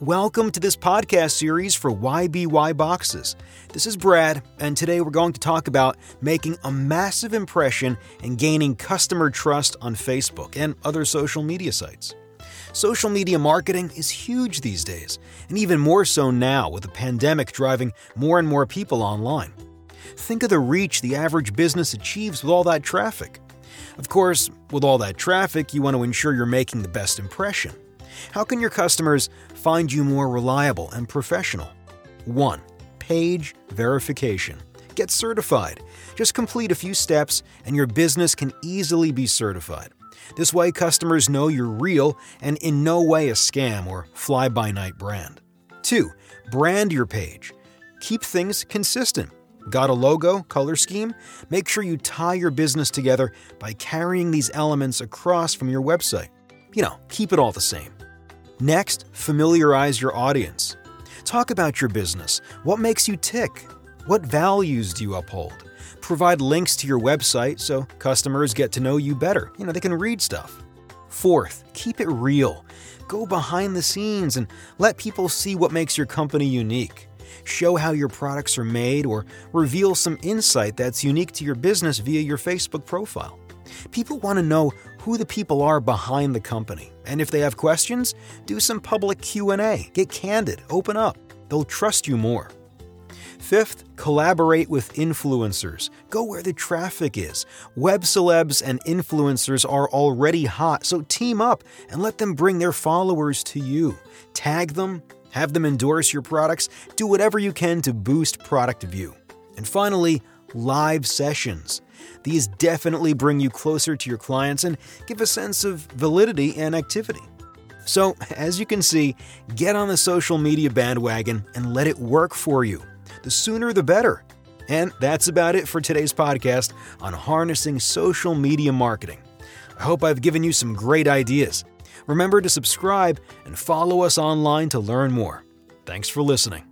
Welcome to this podcast series for YBY Boxes. This is Brad, and today we're going to talk about making a massive impression and gaining customer trust on Facebook and other social media sites. Social media marketing is huge these days, and even more so now with the pandemic driving more and more people online. Think of the reach the average business achieves with all that traffic. Of course, with all that traffic, you want to ensure you're making the best impression. How can your customers find you more reliable and professional? 1. Page verification. Get certified. Just complete a few steps and your business can easily be certified. This way, customers know you're real and in no way a scam or fly by night brand. 2. Brand your page. Keep things consistent. Got a logo, color scheme? Make sure you tie your business together by carrying these elements across from your website. You know, keep it all the same. Next, familiarize your audience. Talk about your business. What makes you tick? What values do you uphold? Provide links to your website so customers get to know you better. You know, they can read stuff. Fourth, keep it real. Go behind the scenes and let people see what makes your company unique. Show how your products are made or reveal some insight that's unique to your business via your Facebook profile. People want to know who the people are behind the company. And if they have questions, do some public Q&A. Get candid, open up. They'll trust you more. Fifth, collaborate with influencers. Go where the traffic is. Web celebs and influencers are already hot, so team up and let them bring their followers to you. Tag them, have them endorse your products, do whatever you can to boost product view. And finally, live sessions. These definitely bring you closer to your clients and give a sense of validity and activity. So, as you can see, get on the social media bandwagon and let it work for you. The sooner the better. And that's about it for today's podcast on harnessing social media marketing. I hope I've given you some great ideas. Remember to subscribe and follow us online to learn more. Thanks for listening.